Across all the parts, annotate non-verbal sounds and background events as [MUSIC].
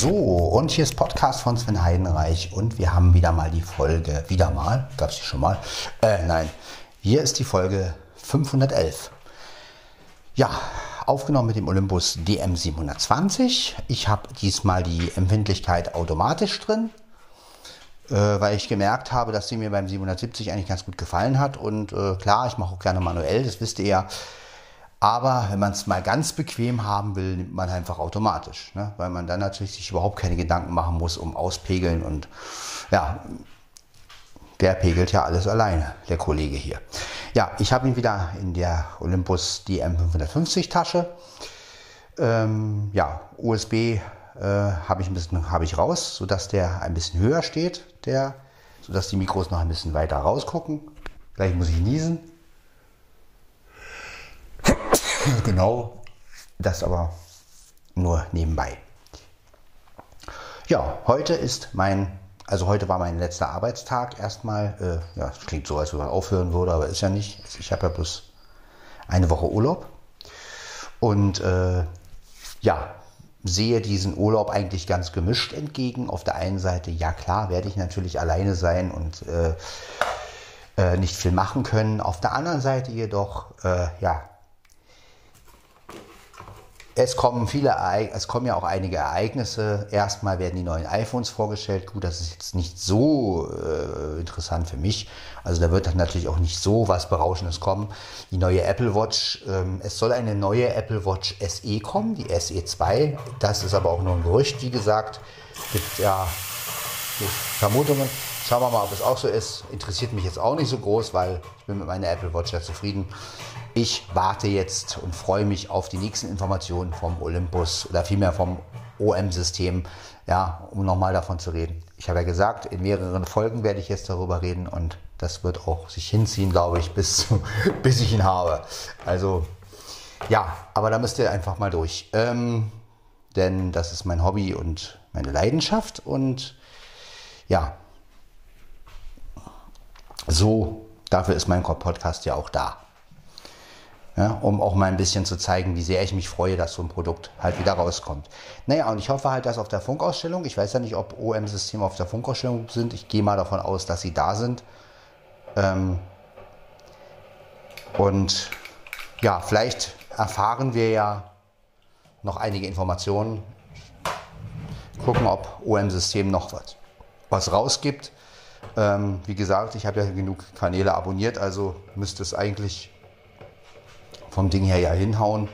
So, und hier ist Podcast von Sven Heidenreich und wir haben wieder mal die Folge, wieder mal, gab es die schon mal? Äh, nein, hier ist die Folge 511. Ja, aufgenommen mit dem Olympus DM720. Ich habe diesmal die Empfindlichkeit automatisch drin, äh, weil ich gemerkt habe, dass sie mir beim 770 eigentlich ganz gut gefallen hat. Und äh, klar, ich mache auch gerne manuell, das wisst ihr ja. Aber wenn man es mal ganz bequem haben will, nimmt man einfach automatisch, ne? weil man dann natürlich sich überhaupt keine Gedanken machen muss um Auspegeln und ja, der pegelt ja alles alleine, der Kollege hier. Ja, ich habe ihn wieder in der Olympus DM550 Tasche. Ähm, ja, USB äh, habe ich ein bisschen habe ich raus, sodass der ein bisschen höher steht, der, sodass die Mikros noch ein bisschen weiter rausgucken. Gleich muss ich niesen. [LAUGHS] genau, das aber nur nebenbei. Ja, heute ist mein, also heute war mein letzter Arbeitstag erstmal. Äh, ja, es klingt so, als wenn man aufhören würde, aber ist ja nicht. Ich habe ja bloß eine Woche Urlaub. Und äh, ja, sehe diesen Urlaub eigentlich ganz gemischt entgegen. Auf der einen Seite, ja klar, werde ich natürlich alleine sein und äh, äh, nicht viel machen können. Auf der anderen Seite jedoch, äh, ja, es kommen viele, es kommen ja auch einige Ereignisse. Erstmal werden die neuen iPhones vorgestellt. Gut, das ist jetzt nicht so äh, interessant für mich. Also da wird dann natürlich auch nicht so was Berauschendes kommen. Die neue Apple Watch, ähm, es soll eine neue Apple Watch SE kommen, die SE 2. Das ist aber auch nur ein Gerücht, wie gesagt. Gibt ja Vermutungen. Schauen wir mal, ob es auch so ist. Interessiert mich jetzt auch nicht so groß, weil ich bin mit meiner Apple Watch ja zufrieden. Ich warte jetzt und freue mich auf die nächsten Informationen vom Olympus oder vielmehr vom OM-System, ja, um nochmal davon zu reden. Ich habe ja gesagt, in mehreren Folgen werde ich jetzt darüber reden und das wird auch sich hinziehen, glaube ich, bis, [LAUGHS] bis ich ihn habe. Also ja, aber da müsst ihr einfach mal durch. Ähm, denn das ist mein Hobby und meine Leidenschaft und ja, so, dafür ist mein Podcast ja auch da. Ja, um auch mal ein bisschen zu zeigen, wie sehr ich mich freue, dass so ein Produkt halt wieder rauskommt. Naja, und ich hoffe halt, dass auf der Funkausstellung, ich weiß ja nicht, ob OM-Systeme auf der Funkausstellung sind, ich gehe mal davon aus, dass sie da sind. Ähm und ja, vielleicht erfahren wir ja noch einige Informationen. Gucken, ob OM-System noch was, was rausgibt. Ähm, wie gesagt, ich habe ja genug Kanäle abonniert, also müsste es eigentlich vom Ding her ja hinhauen.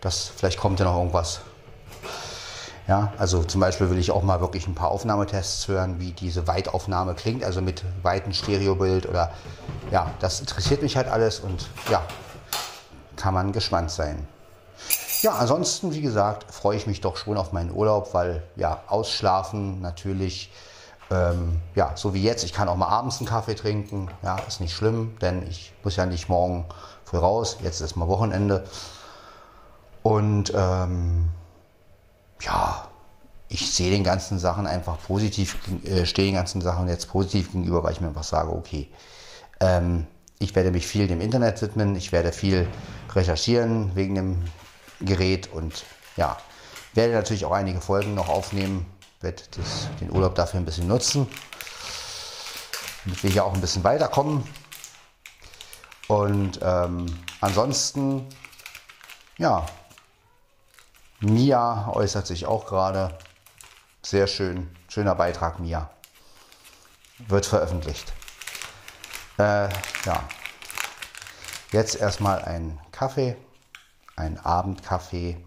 Das, vielleicht kommt ja noch irgendwas. Ja, also zum Beispiel will ich auch mal wirklich ein paar Aufnahmetests hören, wie diese Weitaufnahme klingt, also mit weitem Stereobild oder ja, das interessiert mich halt alles und ja, kann man gespannt sein. Ja, ansonsten, wie gesagt, freue ich mich doch schon auf meinen Urlaub, weil ja, ausschlafen natürlich ähm, ja, so wie jetzt, ich kann auch mal abends einen Kaffee trinken. Ja, ist nicht schlimm, denn ich muss ja nicht morgen früh raus. Jetzt ist mal Wochenende. Und ähm, ja, ich sehe den ganzen Sachen einfach positiv, äh, stehe den ganzen Sachen jetzt positiv gegenüber, weil ich mir einfach sage, okay, ähm, ich werde mich viel dem Internet widmen, ich werde viel recherchieren wegen dem Gerät und ja, werde natürlich auch einige Folgen noch aufnehmen, werde das, den Urlaub dafür ein bisschen nutzen, damit wir hier auch ein bisschen weiterkommen. Und ähm, ansonsten, ja, Mia äußert sich auch gerade. Sehr schön, schöner Beitrag, Mia. Wird veröffentlicht. Äh, ja, jetzt erstmal ein Kaffee, ein Abendkaffee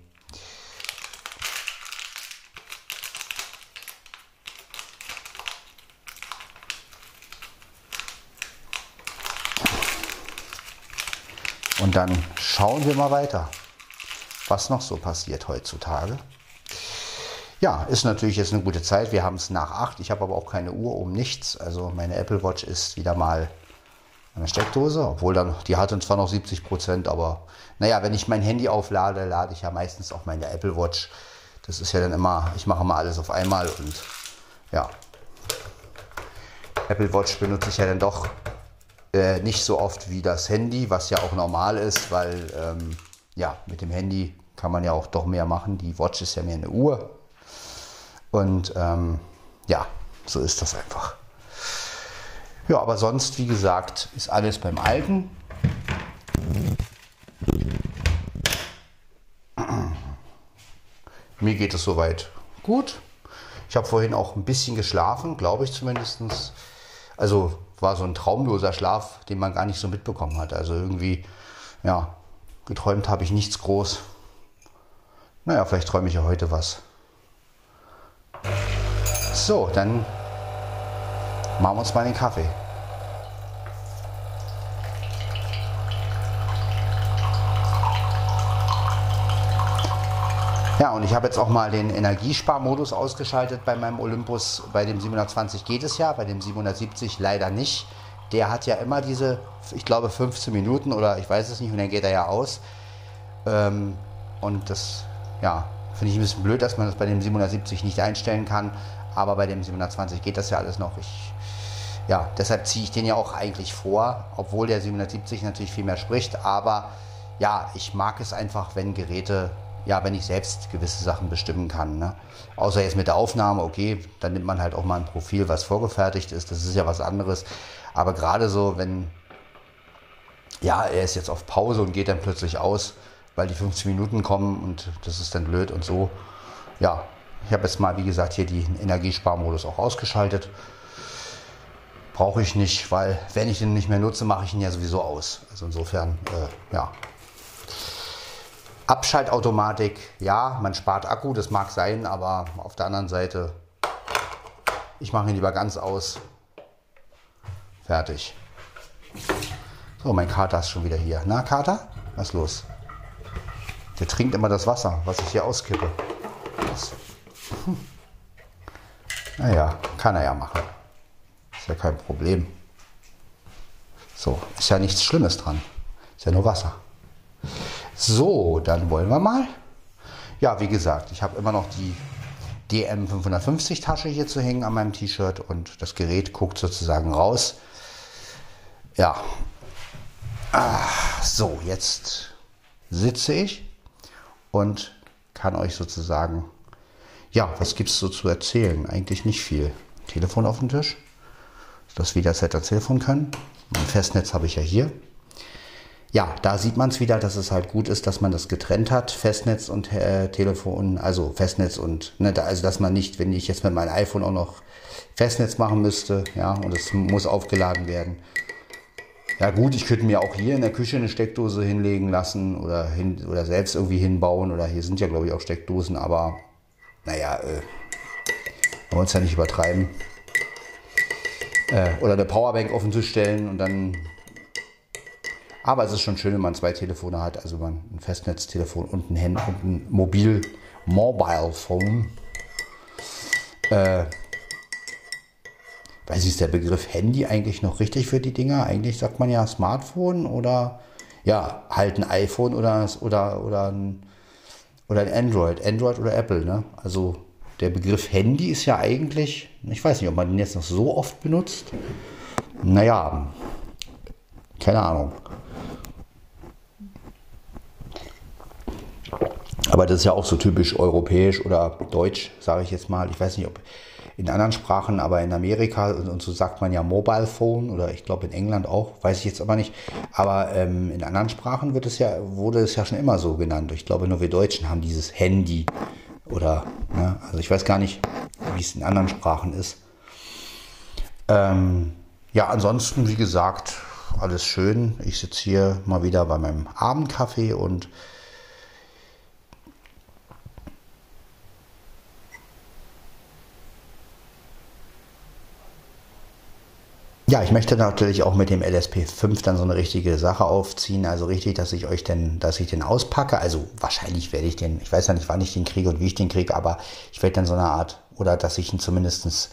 Dann schauen wir mal weiter, was noch so passiert heutzutage. Ja, ist natürlich jetzt eine gute Zeit. Wir haben es nach 8. Ich habe aber auch keine Uhr um nichts. Also meine Apple Watch ist wieder mal eine Steckdose, obwohl dann, die hatte zwar noch 70 Prozent, aber naja, wenn ich mein Handy auflade, lade ich ja meistens auch meine Apple Watch. Das ist ja dann immer, ich mache mal alles auf einmal und ja. Apple Watch benutze ich ja dann doch äh, nicht so oft wie das Handy, was ja auch normal ist, weil ähm, ja, mit dem Handy kann man ja auch doch mehr machen. Die Watch ist ja mehr eine Uhr. Und ähm, ja, so ist das einfach. Ja, aber sonst, wie gesagt, ist alles beim Alten. Mir geht es soweit gut. Ich habe vorhin auch ein bisschen geschlafen, glaube ich zumindest. Also war so ein traumloser Schlaf, den man gar nicht so mitbekommen hat. Also irgendwie, ja, geträumt habe ich nichts groß. Naja, vielleicht träume ich ja heute was. So, dann machen wir uns mal den Kaffee. Ja, und ich habe jetzt auch mal den Energiesparmodus ausgeschaltet bei meinem Olympus. Bei dem 720 geht es ja, bei dem 770 leider nicht. Der hat ja immer diese, ich glaube, 15 Minuten oder ich weiß es nicht, und dann geht er ja aus. Ähm, und das, ja, finde ich ein bisschen blöd, dass man das bei dem 770 nicht einstellen kann. Aber bei dem 720 geht das ja alles noch. Ich, ja, deshalb ziehe ich den ja auch eigentlich vor, obwohl der 770 natürlich viel mehr spricht. Aber ja, ich mag es einfach, wenn Geräte ja, wenn ich selbst gewisse Sachen bestimmen kann. Ne? Außer jetzt mit der Aufnahme, okay, dann nimmt man halt auch mal ein Profil, was vorgefertigt ist. Das ist ja was anderes. Aber gerade so, wenn, ja, er ist jetzt auf Pause und geht dann plötzlich aus, weil die 15 Minuten kommen und das ist dann blöd und so. Ja, ich habe jetzt mal, wie gesagt, hier den Energiesparmodus auch ausgeschaltet. Brauche ich nicht, weil wenn ich den nicht mehr nutze, mache ich ihn ja sowieso aus. Also insofern, äh, ja, Abschaltautomatik, ja, man spart Akku, das mag sein, aber auf der anderen Seite, ich mache ihn lieber ganz aus. Fertig. So, mein Kater ist schon wieder hier. Na, Kater? Was ist los? Der trinkt immer das Wasser, was ich hier auskippe. Das, hm. Naja, kann er ja machen. Ist ja kein Problem. So, ist ja nichts Schlimmes dran. Ist ja nur Wasser. So, dann wollen wir mal. Ja, wie gesagt, ich habe immer noch die DM 550 Tasche hier zu hängen an meinem T-Shirt und das Gerät guckt sozusagen raus. Ja. Ah, so, jetzt sitze ich und kann euch sozusagen, ja, was gibt es so zu erzählen? Eigentlich nicht viel. Telefon auf dem Tisch, das wieder das Telefon können. Mein Festnetz habe ich ja hier ja, da sieht man es wieder, dass es halt gut ist, dass man das getrennt hat, Festnetz und äh, Telefon, also Festnetz und, ne, da, also dass man nicht, wenn ich jetzt mit meinem iPhone auch noch Festnetz machen müsste, ja, und es muss aufgeladen werden. Ja gut, ich könnte mir auch hier in der Küche eine Steckdose hinlegen lassen oder, hin, oder selbst irgendwie hinbauen oder hier sind ja glaube ich auch Steckdosen, aber naja, äh, wollen uns ja nicht übertreiben. Äh, oder eine Powerbank auf den Tisch stellen und dann aber es ist schon schön, wenn man zwei Telefone hat, also man ein Festnetztelefon und ein, Hand und ein Mobil Mobile Phone. Äh, weiß ich, ist der Begriff Handy eigentlich noch richtig für die Dinger? Eigentlich sagt man ja Smartphone oder ja, halt ein iPhone oder, oder, oder, ein, oder ein Android. Android oder Apple, ne? Also der Begriff Handy ist ja eigentlich, ich weiß nicht, ob man den jetzt noch so oft benutzt. Naja, keine Ahnung. Aber das ist ja auch so typisch europäisch oder deutsch, sage ich jetzt mal. Ich weiß nicht, ob in anderen Sprachen, aber in Amerika und so sagt man ja Mobile Phone oder ich glaube in England auch, weiß ich jetzt aber nicht. Aber ähm, in anderen Sprachen wird es ja, wurde es ja schon immer so genannt. Ich glaube, nur wir Deutschen haben dieses Handy oder, ne? also ich weiß gar nicht, wie es in anderen Sprachen ist. Ähm, ja, ansonsten, wie gesagt, alles schön. Ich sitze hier mal wieder bei meinem Abendkaffee und Ja, ich möchte natürlich auch mit dem LSP5 dann so eine richtige Sache aufziehen. Also richtig, dass ich euch denn, dass ich den auspacke. Also wahrscheinlich werde ich den, ich weiß ja nicht, wann ich den kriege und wie ich den kriege, aber ich werde dann so eine Art, oder dass ich ihn zumindest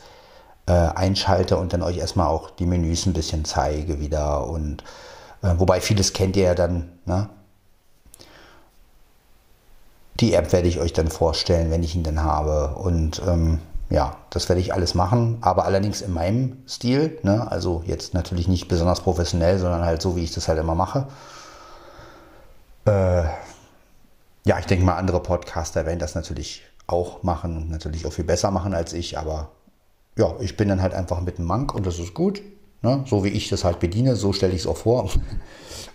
äh, einschalte und dann euch erstmal auch die Menüs ein bisschen zeige wieder. Und äh, wobei vieles kennt ihr ja dann, ne? Die App werde ich euch dann vorstellen, wenn ich ihn dann habe. Und ähm, ja, das werde ich alles machen, aber allerdings in meinem Stil. Ne? Also jetzt natürlich nicht besonders professionell, sondern halt so, wie ich das halt immer mache. Äh, ja, ich denke mal, andere Podcaster werden das natürlich auch machen und natürlich auch viel besser machen als ich, aber ja, ich bin dann halt einfach mit dem Mank und das ist gut. Ne? So wie ich das halt bediene, so stelle ich es auch vor. [LAUGHS]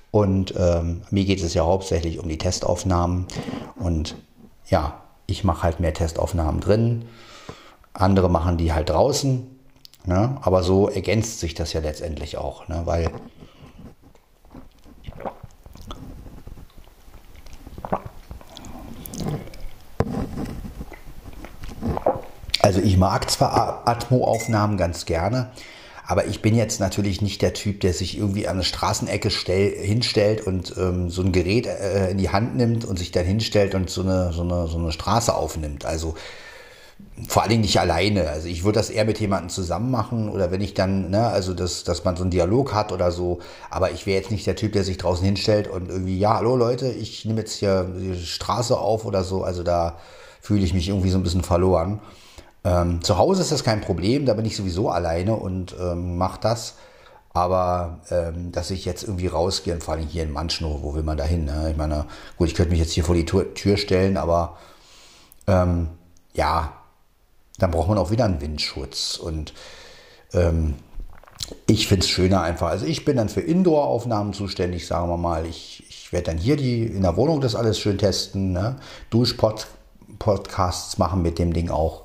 Und ähm, mir geht es ja hauptsächlich um die Testaufnahmen. Und ja, ich mache halt mehr Testaufnahmen drin. Andere machen die halt draußen. Ne? Aber so ergänzt sich das ja letztendlich auch, ne? weil Also ich mag zwar Atmo-Aufnahmen ganz gerne, aber ich bin jetzt natürlich nicht der Typ, der sich irgendwie an eine Straßenecke stell, hinstellt und ähm, so ein Gerät äh, in die Hand nimmt und sich dann hinstellt und so eine, so eine, so eine Straße aufnimmt. Also vor allen Dingen nicht alleine. Also ich würde das eher mit jemandem zusammen machen oder wenn ich dann, ne, also das, dass man so einen Dialog hat oder so. Aber ich wäre jetzt nicht der Typ, der sich draußen hinstellt und irgendwie, ja, hallo Leute, ich nehme jetzt hier die Straße auf oder so. Also da fühle ich mich irgendwie so ein bisschen verloren. Ähm, zu Hause ist das kein Problem, da bin ich sowieso alleine und ähm, mache das. Aber ähm, dass ich jetzt irgendwie rausgehe, vor allem hier in Manschnow, wo will man da hin? Ne? Ich meine, gut, ich könnte mich jetzt hier vor die Tür, Tür stellen, aber ähm, ja, dann braucht man auch wieder einen Windschutz. Und ähm, ich finde es schöner einfach. Also ich bin dann für Indoor-Aufnahmen zuständig, sagen wir mal. Ich, ich werde dann hier die in der Wohnung das alles schön testen, ne? Duschpodcasts machen mit dem Ding auch.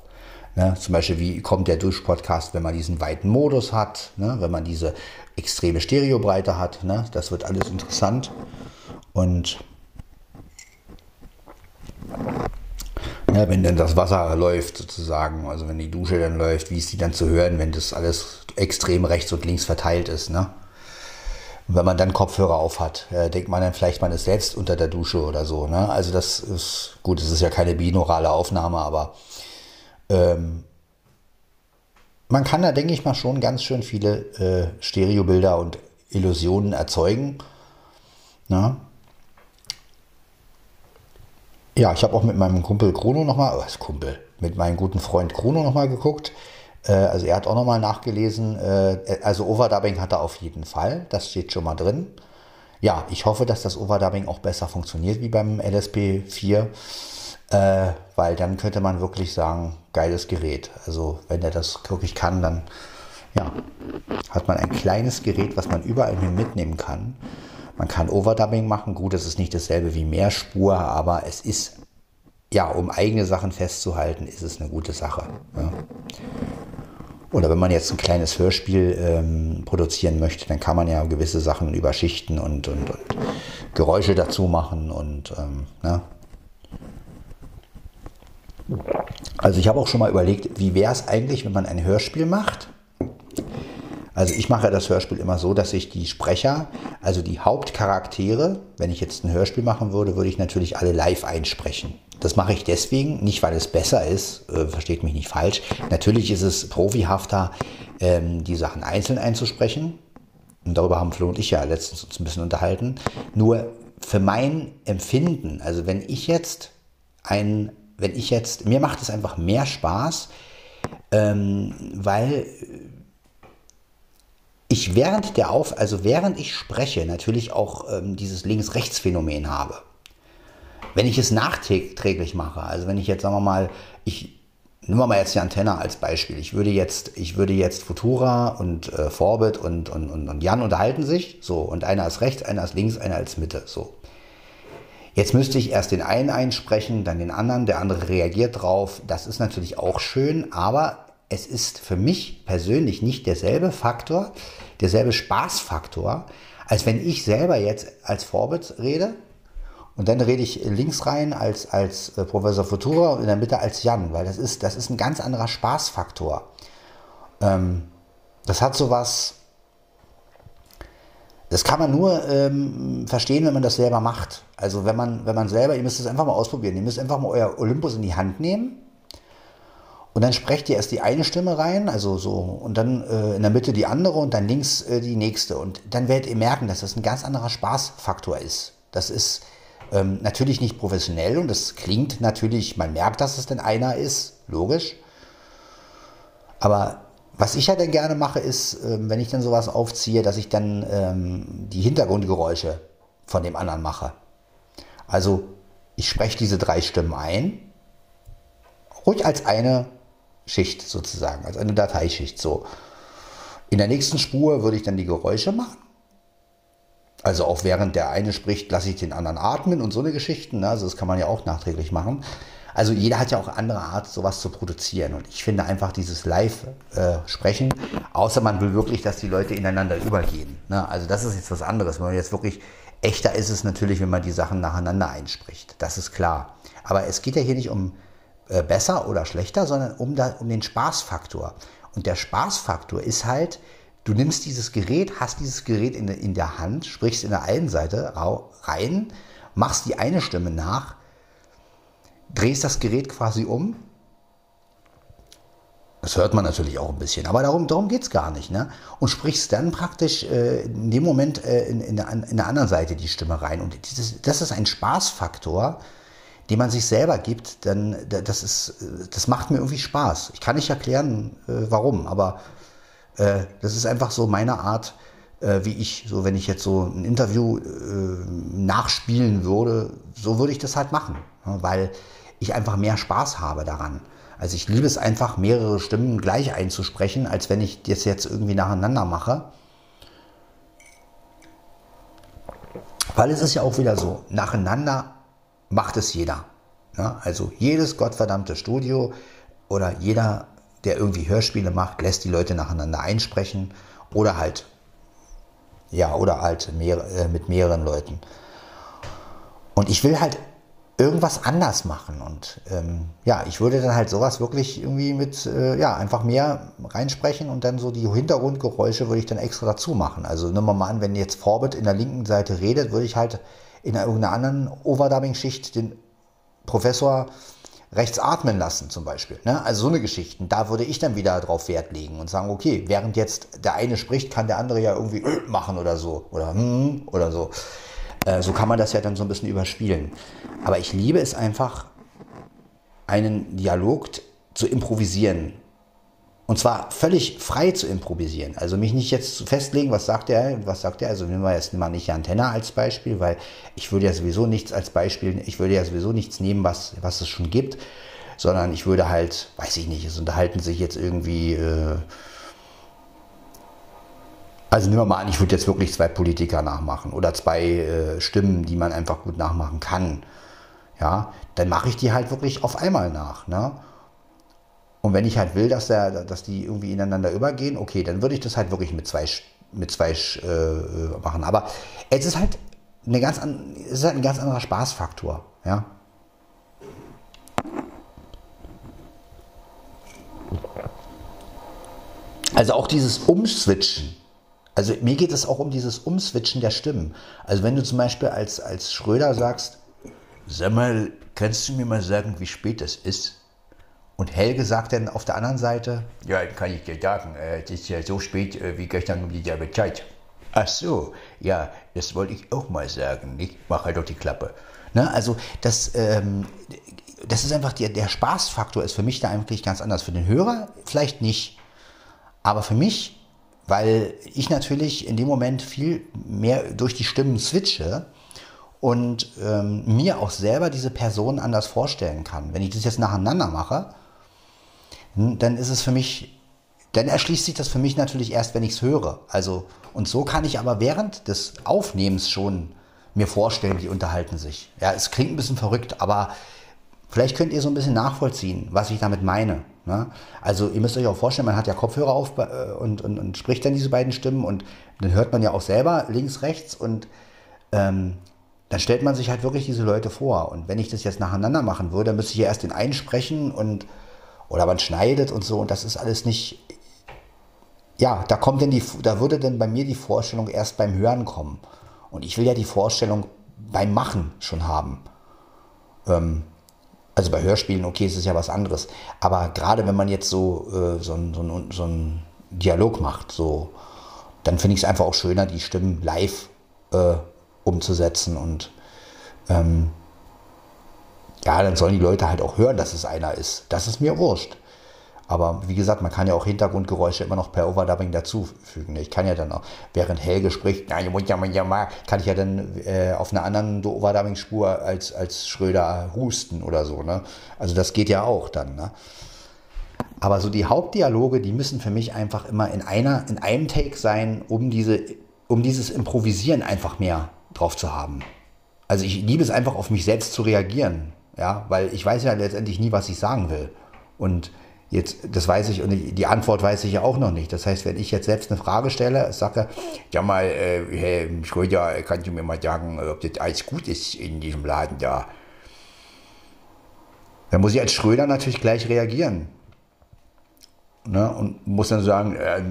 Ne? Zum Beispiel, wie kommt der Duschpodcast, wenn man diesen weiten Modus hat, ne? wenn man diese extreme Stereobreite hat. Ne? Das wird alles interessant. Und ja, wenn dann das Wasser läuft sozusagen, also wenn die Dusche dann läuft, wie ist die dann zu hören, wenn das alles extrem rechts und links verteilt ist. Ne? Und wenn man dann Kopfhörer auf hat, äh, denkt man dann vielleicht, man ist selbst unter der Dusche oder so. Ne? Also das ist gut, es ist ja keine binaurale Aufnahme, aber ähm, man kann da, denke ich mal, schon ganz schön viele äh, Stereobilder und Illusionen erzeugen. Na? Ja, ich habe auch mit meinem Kumpel Bruno nochmal, was Kumpel, mit meinem guten Freund Bruno nochmal geguckt. Äh, also er hat auch nochmal nachgelesen. Äh, also Overdubbing hat er auf jeden Fall, das steht schon mal drin. Ja, ich hoffe, dass das Overdubbing auch besser funktioniert wie beim LSP 4 äh, weil dann könnte man wirklich sagen, geiles Gerät. Also wenn er das wirklich kann, dann ja, hat man ein kleines Gerät, was man überall mitnehmen kann. Man kann Overdubbing machen. Gut, es ist nicht dasselbe wie Mehrspur, aber es ist, ja, um eigene Sachen festzuhalten, ist es eine gute Sache. Ja. Oder wenn man jetzt ein kleines Hörspiel ähm, produzieren möchte, dann kann man ja gewisse Sachen überschichten und, und, und Geräusche dazu machen und ähm, ne? Also ich habe auch schon mal überlegt, wie wäre es eigentlich, wenn man ein Hörspiel macht? Also ich mache das Hörspiel immer so, dass ich die Sprecher, also die Hauptcharaktere, wenn ich jetzt ein Hörspiel machen würde, würde ich natürlich alle live einsprechen. Das mache ich deswegen, nicht weil es besser ist, äh, versteht mich nicht falsch. Natürlich ist es profihafter, ähm, die Sachen einzeln einzusprechen. Und darüber haben Flo und ich ja letztens uns ein bisschen unterhalten. Nur für mein Empfinden, also wenn ich jetzt ein wenn ich jetzt, mir macht es einfach mehr Spaß, ähm, weil ich während der Auf, also während ich spreche, natürlich auch ähm, dieses Links-Rechts-Phänomen habe. Wenn ich es nachträglich mache, also wenn ich jetzt, sagen wir mal, ich nehmen wir mal jetzt die Antenne als Beispiel. Ich würde jetzt, ich würde jetzt Futura und äh, Forbit und, und, und, und Jan unterhalten sich, so, und einer ist rechts, einer ist links, einer ist Mitte, so. Jetzt müsste ich erst den einen einsprechen, dann den anderen, der andere reagiert drauf. Das ist natürlich auch schön, aber es ist für mich persönlich nicht derselbe Faktor, derselbe Spaßfaktor, als wenn ich selber jetzt als Vorbild rede und dann rede ich links rein als, als äh, Professor Futura und in der Mitte als Jan, weil das ist, das ist ein ganz anderer Spaßfaktor. Ähm, das hat sowas, das kann man nur ähm, verstehen, wenn man das selber macht. Also wenn man, wenn man selber, ihr müsst es einfach mal ausprobieren. Ihr müsst einfach mal euer Olympus in die Hand nehmen und dann sprecht ihr erst die eine Stimme rein, also so, und dann äh, in der Mitte die andere und dann links äh, die nächste. Und dann werdet ihr merken, dass das ein ganz anderer Spaßfaktor ist. Das ist ähm, natürlich nicht professionell und das klingt natürlich, man merkt, dass es denn einer ist, logisch. Aber was ich ja dann gerne mache, ist, ähm, wenn ich dann sowas aufziehe, dass ich dann ähm, die Hintergrundgeräusche von dem anderen mache. Also ich spreche diese drei Stimmen ein Ruhig als eine Schicht sozusagen, als eine Dateischicht so. In der nächsten Spur würde ich dann die Geräusche machen. Also auch während der eine spricht, lasse ich den anderen atmen und so eine Geschichten. Ne? Also das kann man ja auch nachträglich machen. Also jeder hat ja auch andere Art, sowas zu produzieren. Und ich finde einfach dieses Live-Sprechen, äh, außer man will wirklich, dass die Leute ineinander übergehen. Ne? Also das ist jetzt was anderes. Wenn man jetzt wirklich, echter ist es natürlich, wenn man die Sachen nacheinander einspricht. Das ist klar. Aber es geht ja hier nicht um äh, besser oder schlechter, sondern um, da, um den Spaßfaktor. Und der Spaßfaktor ist halt, du nimmst dieses Gerät, hast dieses Gerät in, in der Hand, sprichst in der einen Seite rein, machst die eine Stimme nach, drehst das Gerät quasi um. Das hört man natürlich auch ein bisschen, aber darum, darum geht es gar nicht. Ne? Und sprichst dann praktisch äh, in dem Moment äh, in, in, der, in, der, anderen Seite die Stimme rein. Und dieses, das ist ein Spaßfaktor, man sich selber gibt, dann das, ist, das macht mir irgendwie Spaß. Ich kann nicht erklären, äh, warum, aber äh, das ist einfach so meine Art, äh, wie ich, so wenn ich jetzt so ein Interview nachspielen würde, so würde ich das halt machen, weil ich einfach mehr Spaß habe daran. Also ich liebe es einfach, mehrere Stimmen gleich einzusprechen, als wenn ich das jetzt irgendwie nacheinander mache. Weil es ist ja auch wieder so, nacheinander macht es jeder. Ja, also jedes gottverdammte Studio oder jeder, der irgendwie Hörspiele macht, lässt die Leute nacheinander einsprechen oder halt, ja, oder halt mehr, äh, mit mehreren Leuten. Und ich will halt irgendwas anders machen. Und ähm, ja, ich würde dann halt sowas wirklich irgendwie mit, äh, ja, einfach mehr reinsprechen und dann so die Hintergrundgeräusche würde ich dann extra dazu machen. Also nehmen wir mal an, wenn jetzt Forbit in der linken Seite redet, würde ich halt in irgendeiner anderen Overdubbing-Schicht den Professor rechts atmen lassen zum Beispiel. Ne? Also so eine Geschichten. Da würde ich dann wieder drauf Wert legen und sagen, okay, während jetzt der eine spricht, kann der andere ja irgendwie [CLEARS THROAT] machen oder so. Oder hm, oder so. Äh, so kann man das ja dann so ein bisschen überspielen. Aber ich liebe es einfach, einen Dialog zu improvisieren. Und zwar völlig frei zu improvisieren. Also mich nicht jetzt zu festlegen, was sagt er was sagt er. Also nehmen wir jetzt mal nicht Antenne als Beispiel, weil ich würde ja sowieso nichts als Beispiel, ich würde ja sowieso nichts nehmen, was, was es schon gibt, sondern ich würde halt, weiß ich nicht, es unterhalten sich jetzt irgendwie, äh, also nehmen wir mal an, ich würde jetzt wirklich zwei Politiker nachmachen oder zwei äh, Stimmen, die man einfach gut nachmachen kann. Ja, dann mache ich die halt wirklich auf einmal nach. Ne? Und wenn ich halt will, dass, der, dass die irgendwie ineinander übergehen, okay, dann würde ich das halt wirklich mit zwei, mit zwei äh, machen. Aber es ist halt, eine ganz an, es ist halt ein ganz anderer Spaßfaktor. Ja? Also auch dieses Umswitchen. Also mir geht es auch um dieses Umswitchen der Stimmen. Also wenn du zum Beispiel als, als Schröder sagst, sag mal, kannst du mir mal sagen, wie spät es ist? Und Helge sagt dann auf der anderen Seite, ja, kann ich dir sagen, äh, es ist ja so spät äh, wie gestern um dieselbe Zeit. Ach so, ja, das wollte ich auch mal sagen. Ich mache halt doch die Klappe. Ne? Also das, ähm, das ist einfach, der, der Spaßfaktor ist für mich da eigentlich ganz anders. Für den Hörer vielleicht nicht, aber für mich, weil ich natürlich in dem Moment viel mehr durch die Stimmen switche und ähm, mir auch selber diese Person anders vorstellen kann. Wenn ich das jetzt nacheinander mache, dann ist es für mich, dann erschließt sich das für mich natürlich erst, wenn ich es höre. Also, und so kann ich aber während des Aufnehmens schon mir vorstellen, die unterhalten sich. Ja, es klingt ein bisschen verrückt, aber vielleicht könnt ihr so ein bisschen nachvollziehen, was ich damit meine. Ne? Also ihr müsst euch auch vorstellen, man hat ja Kopfhörer auf äh, und, und, und, spricht dann diese beiden Stimmen und dann hört man ja auch selber links, rechts und ähm, dann stellt man sich halt wirklich diese Leute vor. Und wenn ich das jetzt nacheinander machen würde, müsste ich ja erst den einen sprechen und oder man schneidet und so und das ist alles nicht. Ja, da kommt denn die, da würde denn bei mir die Vorstellung erst beim Hören kommen. Und ich will ja die Vorstellung beim Machen schon haben. Ähm, also bei Hörspielen, okay, es ist ja was anderes. Aber gerade wenn man jetzt so, äh, so, so, so einen Dialog macht, so, dann finde ich es einfach auch schöner, die Stimmen live äh, umzusetzen und ähm, ja, dann sollen die Leute halt auch hören, dass es einer ist. Das ist mir wurscht. Aber wie gesagt, man kann ja auch Hintergrundgeräusche immer noch per Overdubbing dazufügen. Ich kann ja dann auch, während Helge spricht, kann ich ja dann äh, auf einer anderen Overdubbing-Spur als, als Schröder husten oder so. Ne? Also das geht ja auch dann. Ne? Aber so die Hauptdialoge, die müssen für mich einfach immer in einer, in einem Take sein, um diese, um dieses Improvisieren einfach mehr drauf zu haben. Also ich liebe es einfach auf mich selbst zu reagieren, ja, weil ich weiß ja letztendlich nie, was ich sagen will. Und Jetzt, das weiß ich und die Antwort weiß ich ja auch noch nicht. Das heißt, wenn ich jetzt selbst eine Frage stelle, sage, ja mal, äh, Herr Schröder, kannst du mir mal sagen, ob das alles gut ist in diesem Laden da? Dann muss ich als Schröder natürlich gleich reagieren. Ne? Und muss dann sagen, äh,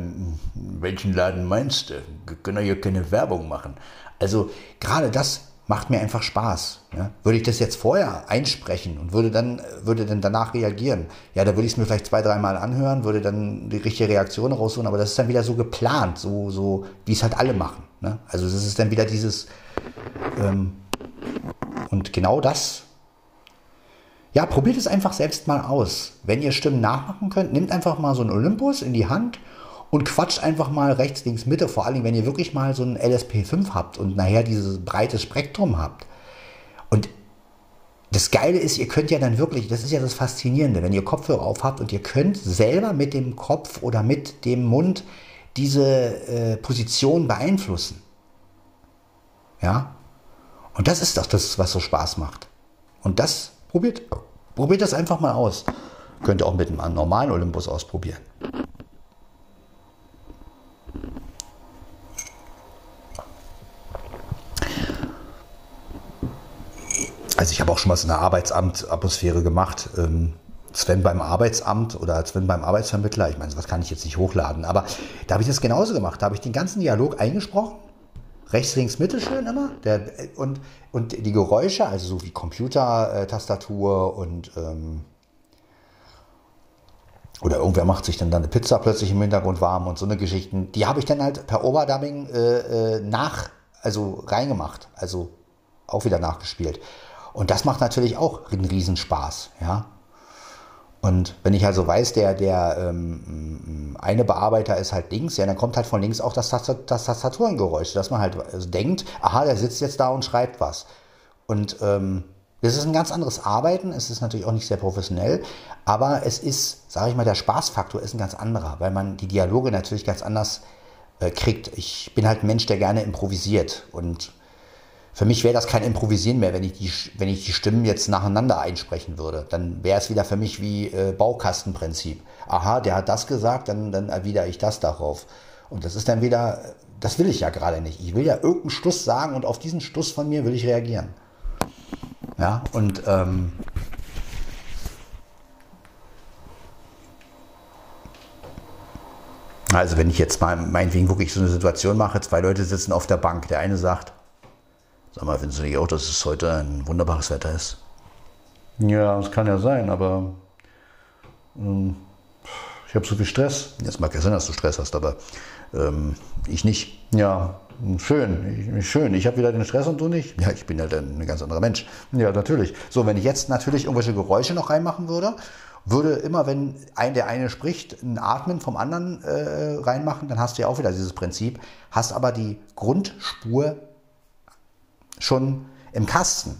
welchen Laden meinst du? Wir können ja hier keine Werbung machen. Also gerade das macht mir einfach Spaß. Ja? Würde ich das jetzt vorher einsprechen und würde dann, würde dann danach reagieren, ja, da würde ich es mir vielleicht zwei, dreimal anhören, würde dann die richtige Reaktion raussuchen, aber das ist dann wieder so geplant, so, so wie es halt alle machen. Ne? Also das ist dann wieder dieses, ähm, und genau das, ja, probiert es einfach selbst mal aus. Wenn ihr Stimmen nachmachen könnt, nehmt einfach mal so einen Olympus in die Hand und quatscht einfach mal rechts, links, Mitte, vor allem wenn ihr wirklich mal so ein LSP5 habt und nachher dieses breite Spektrum habt. Und das Geile ist, ihr könnt ja dann wirklich, das ist ja das Faszinierende, wenn ihr Kopfhörer auf habt und ihr könnt selber mit dem Kopf oder mit dem Mund diese äh, Position beeinflussen. Ja? Und das ist doch das, was so Spaß macht. Und das probiert, probiert das einfach mal aus. Könnt ihr auch mit einem normalen Olympus ausprobieren. Also ich habe auch schon was in der Arbeitsamt-Atmosphäre gemacht. Ähm, Sven beim Arbeitsamt oder Sven beim Arbeitsvermittler, ich meine, was kann ich jetzt nicht hochladen, aber da habe ich das genauso gemacht. Da habe ich den ganzen Dialog eingesprochen, rechts, links, Mitte schön immer, der, und, und die Geräusche, also so wie Computertastatur und ähm, oder irgendwer macht sich dann, dann eine Pizza plötzlich im Hintergrund warm und so eine Geschichten, die habe ich dann halt per Overdubbing äh, äh, nach, also reingemacht, also auch wieder nachgespielt. Und das macht natürlich auch einen Riesenspaß, ja. Und wenn ich also weiß, der, der ähm, eine Bearbeiter ist halt links, ja, dann kommt halt von links auch das, das Tastaturengeräusch, dass man halt also denkt, aha, der sitzt jetzt da und schreibt was. Und ähm, das ist ein ganz anderes Arbeiten, es ist natürlich auch nicht sehr professionell, aber es ist, sage ich mal, der Spaßfaktor ist ein ganz anderer, weil man die Dialoge natürlich ganz anders äh, kriegt. Ich bin halt ein Mensch, der gerne improvisiert und für mich wäre das kein Improvisieren mehr, wenn ich, die, wenn ich die Stimmen jetzt nacheinander einsprechen würde. Dann wäre es wieder für mich wie äh, Baukastenprinzip. Aha, der hat das gesagt, dann, dann erwidere ich das darauf. Und das ist dann wieder, das will ich ja gerade nicht. Ich will ja irgendeinen Stuss sagen und auf diesen Stuss von mir will ich reagieren. Ja, und ähm, also wenn ich jetzt mal meinetwegen wirklich so eine Situation mache, zwei Leute sitzen auf der Bank, der eine sagt, Sag mal, findest du nicht auch, dass es heute ein wunderbares Wetter ist? Ja, es kann ja sein, aber ähm, ich habe so viel Stress. Es mag ja sein, dass du Stress hast, aber ähm, ich nicht. Ja, schön, ich, schön. Ich habe wieder den Stress und du nicht. Ja, ich bin halt ein ganz anderer Mensch. Ja, natürlich. So, wenn ich jetzt natürlich irgendwelche Geräusche noch reinmachen würde, würde immer, wenn ein, der eine spricht, ein Atmen vom anderen äh, reinmachen, dann hast du ja auch wieder dieses Prinzip, hast aber die Grundspur schon im Kasten.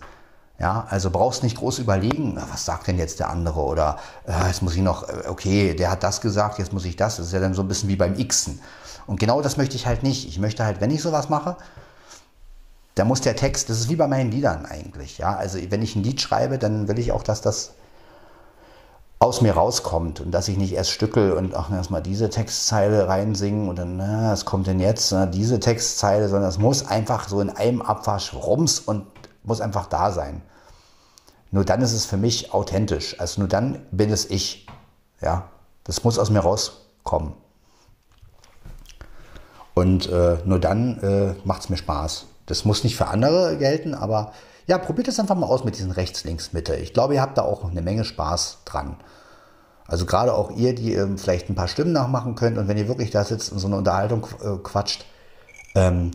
Ja, also brauchst nicht groß überlegen, was sagt denn jetzt der andere oder äh, jetzt muss ich noch, äh, okay, der hat das gesagt, jetzt muss ich das. Das ist ja dann so ein bisschen wie beim Xen. Und genau das möchte ich halt nicht. Ich möchte halt, wenn ich sowas mache, da muss der Text, das ist wie bei meinen Liedern eigentlich. Ja, also wenn ich ein Lied schreibe, dann will ich auch, dass das aus mir rauskommt und dass ich nicht erst stückel und auch erstmal diese Textzeile reinsingen und dann, na, was kommt denn jetzt, na, diese Textzeile, sondern es muss einfach so in einem Abwasch rums und muss einfach da sein. Nur dann ist es für mich authentisch. Also nur dann bin es ich. Ja, das muss aus mir rauskommen. Und äh, nur dann äh, macht es mir Spaß. Das muss nicht für andere gelten, aber ja, probiert es einfach mal aus mit diesen rechts, links, Mitte. Ich glaube, ihr habt da auch eine Menge Spaß dran. Also gerade auch ihr, die ähm, vielleicht ein paar Stimmen nachmachen könnt und wenn ihr wirklich da sitzt und so eine Unterhaltung äh, quatscht, ähm,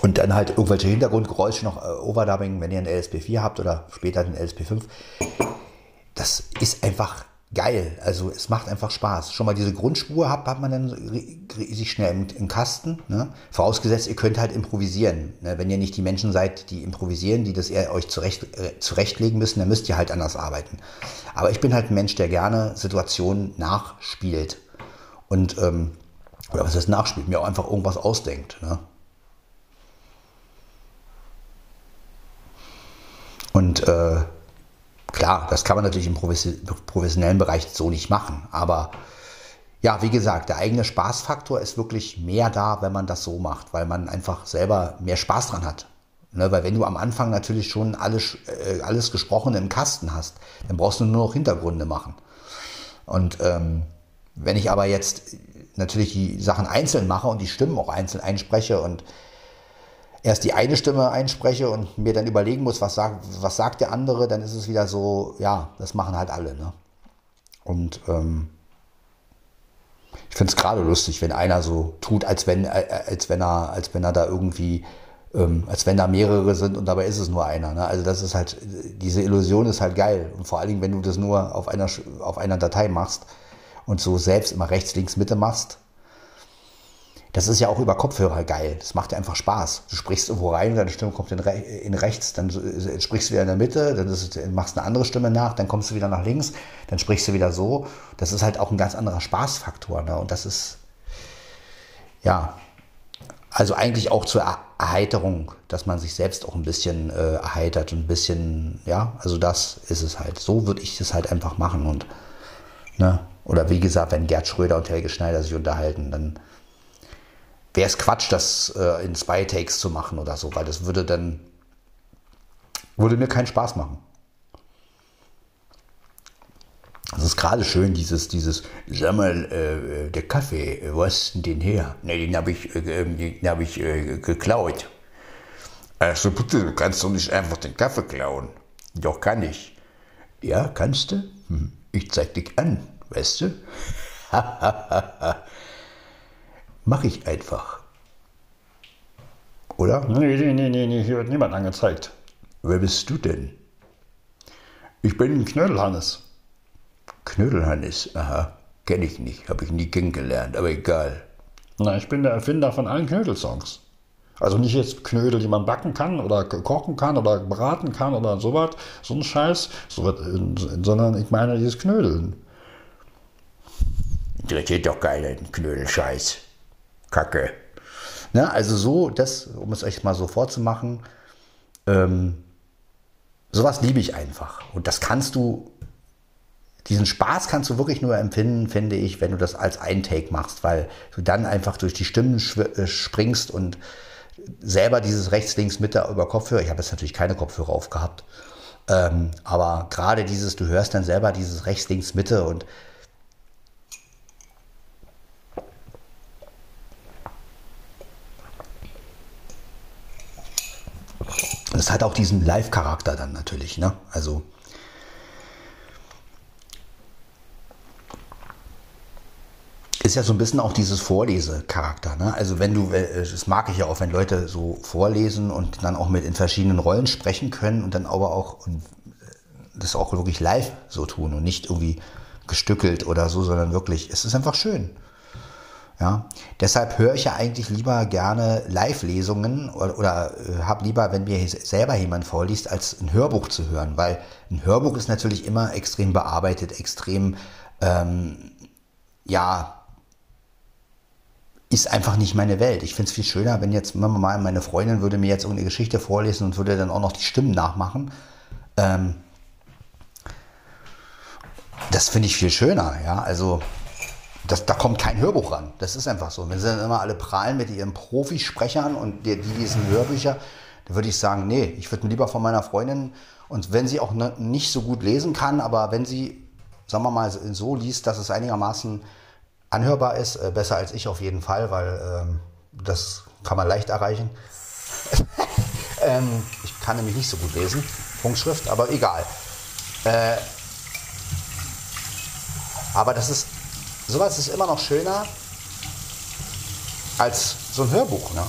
Und dann halt irgendwelche Hintergrundgeräusche noch äh, Overdubbing, wenn ihr einen LSP4 habt oder später den LSP5. Das ist einfach geil. Also es macht einfach Spaß. Schon mal diese Grundspur hat, hat man dann riesig schnell im, im Kasten. Ne? Vorausgesetzt, ihr könnt halt improvisieren. Ne? Wenn ihr nicht die Menschen seid, die improvisieren, die das eher euch zurecht, äh, zurechtlegen müssen, dann müsst ihr halt anders arbeiten. Aber ich bin halt ein Mensch, der gerne Situationen nachspielt. Und, ähm, oder was heißt nachspielt, mir auch einfach irgendwas ausdenkt. Ne? Und äh, klar, das kann man natürlich im professionellen Bereich so nicht machen. Aber ja, wie gesagt, der eigene Spaßfaktor ist wirklich mehr da, wenn man das so macht, weil man einfach selber mehr Spaß dran hat. Ne, weil wenn du am Anfang natürlich schon alles, äh, alles Gesprochene im Kasten hast, dann brauchst du nur noch Hintergründe machen. Und ähm, wenn ich aber jetzt natürlich die Sachen einzeln mache und die Stimmen auch einzeln einspreche und erst die eine Stimme einspreche und mir dann überlegen muss, was, sagt, was sagt der andere, dann ist es wieder so, ja, das machen halt alle. Ne? Und ähm, ich finde es gerade lustig, wenn einer so tut, als wenn, äh, als wenn er, als wenn er da irgendwie, ähm, als wenn da mehrere sind und dabei ist es nur einer. Ne? Also das ist halt, diese Illusion ist halt geil. Und vor allen Dingen, wenn du das nur auf einer, auf einer Datei machst und so selbst immer rechts, links, Mitte machst, das ist ja auch über Kopfhörer geil. Das macht ja einfach Spaß. Du sprichst irgendwo rein, deine Stimme kommt in, Re in rechts, dann sprichst du wieder in der Mitte, dann es, machst du eine andere Stimme nach, dann kommst du wieder nach links, dann sprichst du wieder so. Das ist halt auch ein ganz anderer Spaßfaktor. Ne? Und das ist, ja, also eigentlich auch zur Erheiterung, dass man sich selbst auch ein bisschen äh, erheitert und ein bisschen, ja, also das ist es halt. So würde ich es halt einfach machen. Und, ne? Oder wie gesagt, wenn Gerd Schröder und Helge Schneider sich unterhalten, dann wäre es Quatsch, das äh, in zwei Takes zu machen oder so, weil das würde dann, würde mir keinen Spaß machen. Es ist gerade schön, dieses, dieses, sag mal, äh, der Kaffee, wo hast du den her? Ne, den habe ich, äh, den hab ich äh, geklaut. Also bitte, du kannst doch nicht einfach den Kaffee klauen. Doch kann ich. Ja, kannst du? Hm. Ich zeig dich an, weißt du? [LAUGHS] Mache ich einfach. Oder? Nee, nee, nee, nee, nee, hier wird niemand angezeigt. Wer bist du denn? Ich bin Knödelhannes. Knödelhannes, aha. Kenne ich nicht, habe ich nie kennengelernt, aber egal. Na, ich bin der Erfinder von allen Knödelsongs. Also nicht jetzt Knödel, die man backen kann oder kochen kann oder braten kann oder sowas, so ein Scheiß, so sondern ich meine dieses Knödeln. Interessiert doch keinen Knödelscheiß. Kacke. Ne, also so, das, um es euch mal so vorzumachen, ähm, sowas liebe ich einfach. Und das kannst du, diesen Spaß kannst du wirklich nur empfinden, finde ich, wenn du das als Eintake machst, weil du dann einfach durch die Stimmen äh, springst und selber dieses rechts, links, Mitte über Kopfhörer, ich habe jetzt natürlich keine Kopfhörer aufgehabt, ähm, aber gerade dieses, du hörst dann selber dieses rechts, links, Mitte und Das hat auch diesen Live-Charakter dann natürlich. Ne? Also ist ja so ein bisschen auch dieses Vorlesecharakter. Ne? Also wenn du, äh, das mag ich ja auch, wenn Leute so vorlesen und dann auch mit in verschiedenen Rollen sprechen können und dann aber auch und das auch wirklich live so tun und nicht irgendwie gestückelt oder so, sondern wirklich, es ist einfach schön. Ja, deshalb höre ich ja eigentlich lieber gerne Live-Lesungen oder, oder äh, habe lieber, wenn mir selber jemand vorliest, als ein Hörbuch zu hören, weil ein Hörbuch ist natürlich immer extrem bearbeitet, extrem, ähm, ja, ist einfach nicht meine Welt. Ich finde es viel schöner, wenn jetzt mal meine Freundin würde mir jetzt irgendeine Geschichte vorlesen und würde dann auch noch die Stimmen nachmachen. Ähm, das finde ich viel schöner, ja. Also das, da kommt kein Hörbuch ran. Das ist einfach so. Wenn sie dann immer alle prahlen mit ihren Profisprechern und die, die lesen Hörbücher, dann würde ich sagen, nee, ich würde mir lieber von meiner Freundin, und wenn sie auch ne, nicht so gut lesen kann, aber wenn sie, sagen wir mal, so liest, dass es einigermaßen anhörbar ist, äh, besser als ich auf jeden Fall, weil ähm, das kann man leicht erreichen. [LAUGHS] ähm, ich kann nämlich nicht so gut lesen, Punktschrift, aber egal. Äh, aber das ist sowas ist immer noch schöner als so ein Hörbuch. Ne?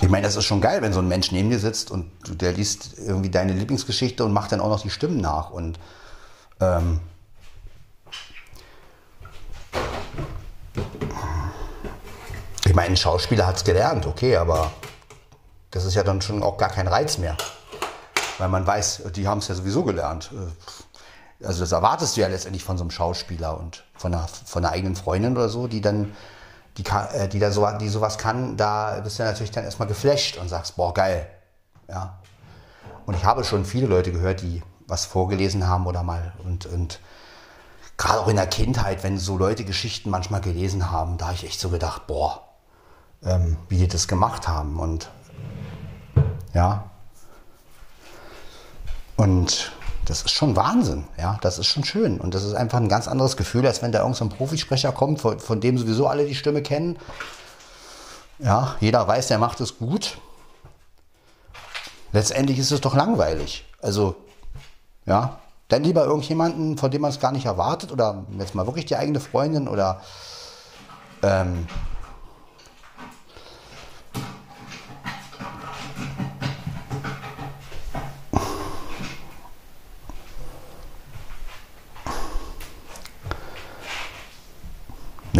Ich meine, das ist schon geil, wenn so ein Mensch neben dir sitzt und der liest irgendwie deine Lieblingsgeschichte und macht dann auch noch die Stimmen nach. Und ähm, ich meine, ein Schauspieler hat es gelernt, okay, aber das ist ja dann schon auch gar kein Reiz mehr. Weil man weiß, die haben es ja sowieso gelernt. Also das erwartest du ja letztendlich von so einem Schauspieler und von einer, von einer eigenen Freundin oder so, die dann die, äh, die, da so, die sowas kann, da bist du natürlich dann erstmal geflasht und sagst, boah, geil. Ja. Und ich habe schon viele Leute gehört, die was vorgelesen haben oder mal und, und gerade auch in der Kindheit, wenn so Leute Geschichten manchmal gelesen haben, da habe ich echt so gedacht, boah, ähm, wie die das gemacht haben und ja. Und das ist schon Wahnsinn, ja, das ist schon schön. Und das ist einfach ein ganz anderes Gefühl, als wenn da irgendein so Profisprecher kommt, von, von, dem sowieso alle die Stimme kennen. Ja, jeder weiß, der macht es gut. Letztendlich ist es doch langweilig. Also, ja, dann lieber irgendjemanden, von dem man es gar nicht erwartet, oder jetzt mal wirklich die eigene Freundin oder ähm,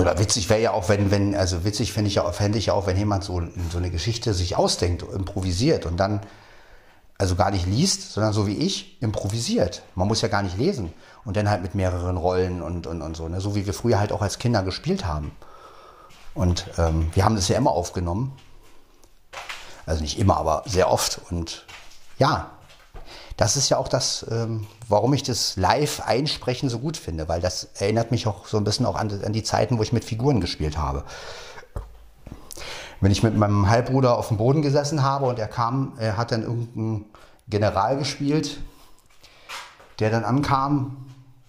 Oder witzig wäre ja auch, wenn, wenn, also witzig fände ich, ja, fänd ich ja auch, wenn jemand so, so eine Geschichte sich ausdenkt, improvisiert und dann, also gar nicht liest, sondern so wie ich, improvisiert. Man muss ja gar nicht lesen. Und dann halt mit mehreren Rollen und, und, und so, ne? so wie wir früher halt auch als Kinder gespielt haben. Und ähm, wir haben das ja immer aufgenommen. Also nicht immer, aber sehr oft. Und ja, das ist ja auch das, ähm, warum ich das Live-Einsprechen so gut finde, weil das erinnert mich auch so ein bisschen auch an, an die Zeiten, wo ich mit Figuren gespielt habe. Wenn ich mit meinem Halbbruder auf dem Boden gesessen habe und er kam, er hat dann irgendeinen General gespielt, der dann ankam